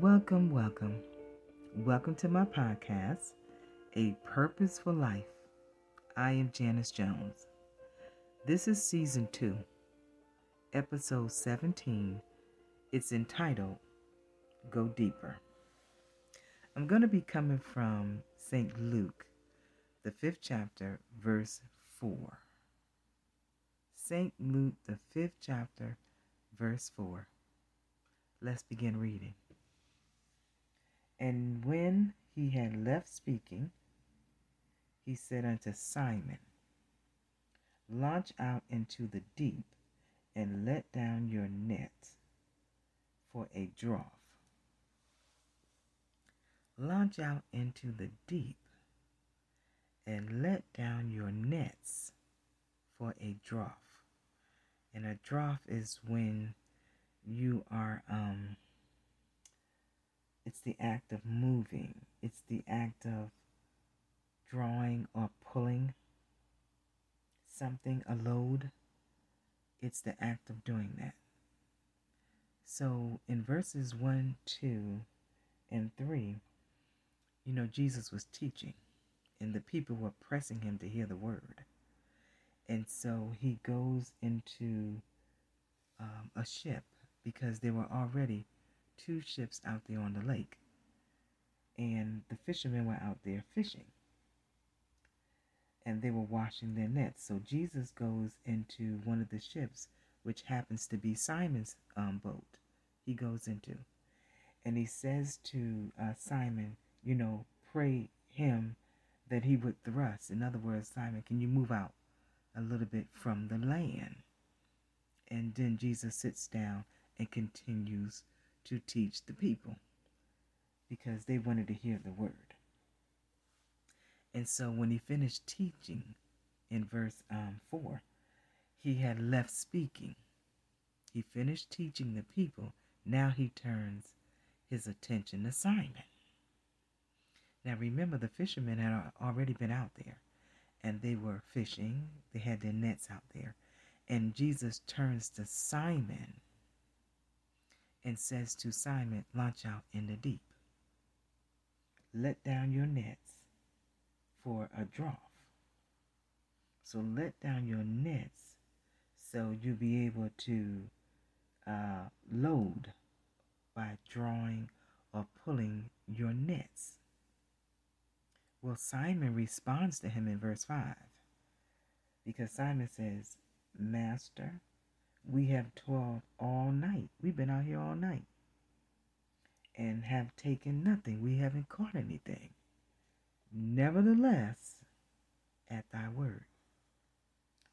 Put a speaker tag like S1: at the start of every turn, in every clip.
S1: Welcome, welcome. Welcome to my podcast, A Purposeful Life. I am Janice Jones. This is season two, episode 17. It's entitled Go Deeper. I'm going to be coming from St. Luke, the fifth chapter, verse 4. St. Luke, the fifth chapter, verse 4. Let's begin reading. And when he had left speaking, he said unto Simon, Launch out into the deep and let down your net for a draught. Launch out into the deep and let down your nets for a draught. And a draught is when you are um it's the act of moving, it's the act of drawing or pulling something, a load. It's the act of doing that. So in verses 1, 2, and 3, you know, Jesus was teaching, and the people were pressing him to hear the word. And so he goes into um, a ship because there were already two ships out there on the lake. And the fishermen were out there fishing. And they were washing their nets. So Jesus goes into one of the ships, which happens to be Simon's um, boat. He goes into. And he says to uh, Simon, you know, pray him that he would thrust. In other words, Simon, can you move out a little bit from the land? And then Jesus sits down and continues to teach the people because they wanted to hear the word. And so when he finished teaching in verse um, 4, he had left speaking. He finished teaching the people. Now he turns his attention to Simon. Now remember, the fishermen had already been out there and they were fishing. They had their nets out there. And Jesus turns to Simon and says to Simon, Launch out in the deep. Let down your nets for a draught. So let down your nets so you'll be able to uh, load by drawing or pulling your nets. Well, Simon responds to him in verse 5 because Simon says, Master, we have toiled all night. We've been out here all night and have taken nothing. We haven't caught anything. Nevertheless, at thy word,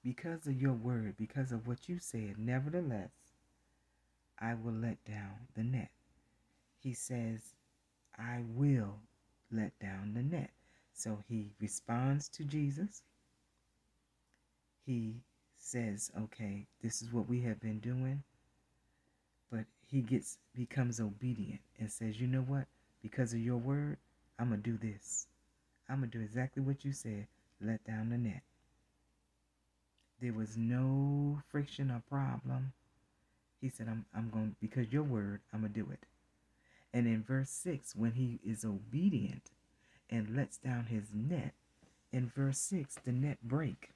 S1: because of your word, because of what you said, nevertheless, I will let down the net. He says, I will let down the net. So he responds to Jesus. He says, okay, this is what we have been doing. But he gets becomes obedient and says, you know what? Because of your word, I'm going to do this. I'm going to do exactly what you said. Let down the net. There was no friction or problem. He said, I'm, I'm going, because your word, I'm going to do it. And in verse 6, when he is obedient and lets down his net, in verse 6, the net break.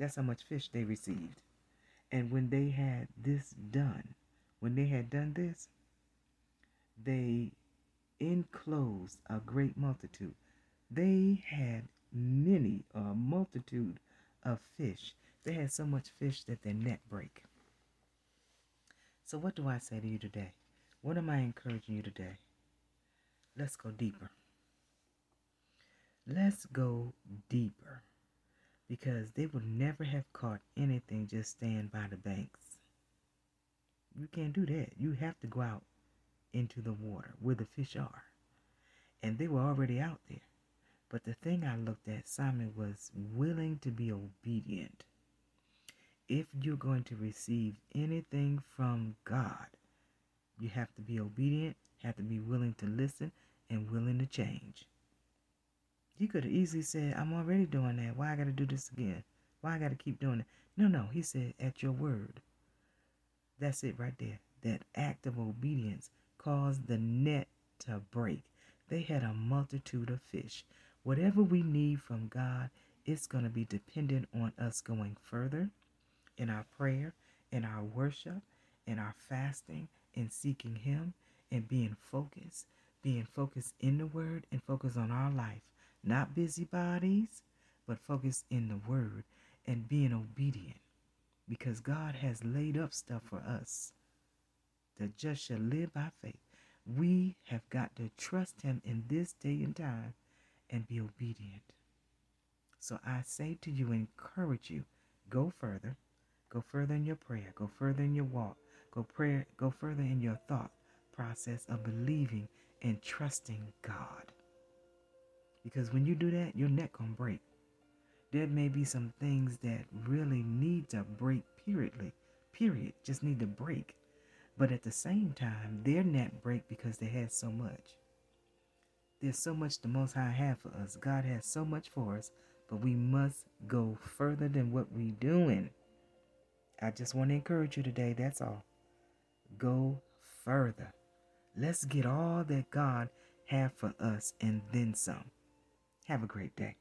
S1: That's how much fish they received. And when they had this done, when they had done this, they enclosed a great multitude. They had many, a multitude of fish. They had so much fish that their net break. So what do I say to you today? What am I encouraging you today? Let's go deeper. Let's go deeper because they would never have caught anything just staying by the banks. You can't do that. You have to go out into the water where the fish are. And they were already out there. But the thing I looked at, Simon was willing to be obedient. If you're going to receive anything from God, you have to be obedient, have to be willing to listen, and willing to change. He could have easily said, I'm already doing that. Why I got to do this again? Why I got to keep doing it? No, no. He said, at your word. That's it right there. That act of obedience caused the net to break. They had a multitude of fish. Whatever we need from God, it's going to be dependent on us going further in our prayer, in our worship, in our fasting, in seeking Him, and being focused, being focused in the Word and focused on our life. Not busybodies, but focus in the Word and being obedient because God has laid up stuff for us. The just shall live by faith. We have got to trust Him in this day and time and be obedient. So I say to you, encourage you, go further. Go further in your prayer. Go further in your walk. Go prayer. Go further in your thought process of believing and trusting God. Because when you do that, your neck gonna break. There may be some things that really need to break periodly. Period. Just need to break. But at the same time, their neck break because they had so much. There's so much the Most High have for us. God has so much for us, but we must go further than what we doing. I just want to encourage you today. That's all. Go further. Let's get all that God have for us and then some. Have a great day.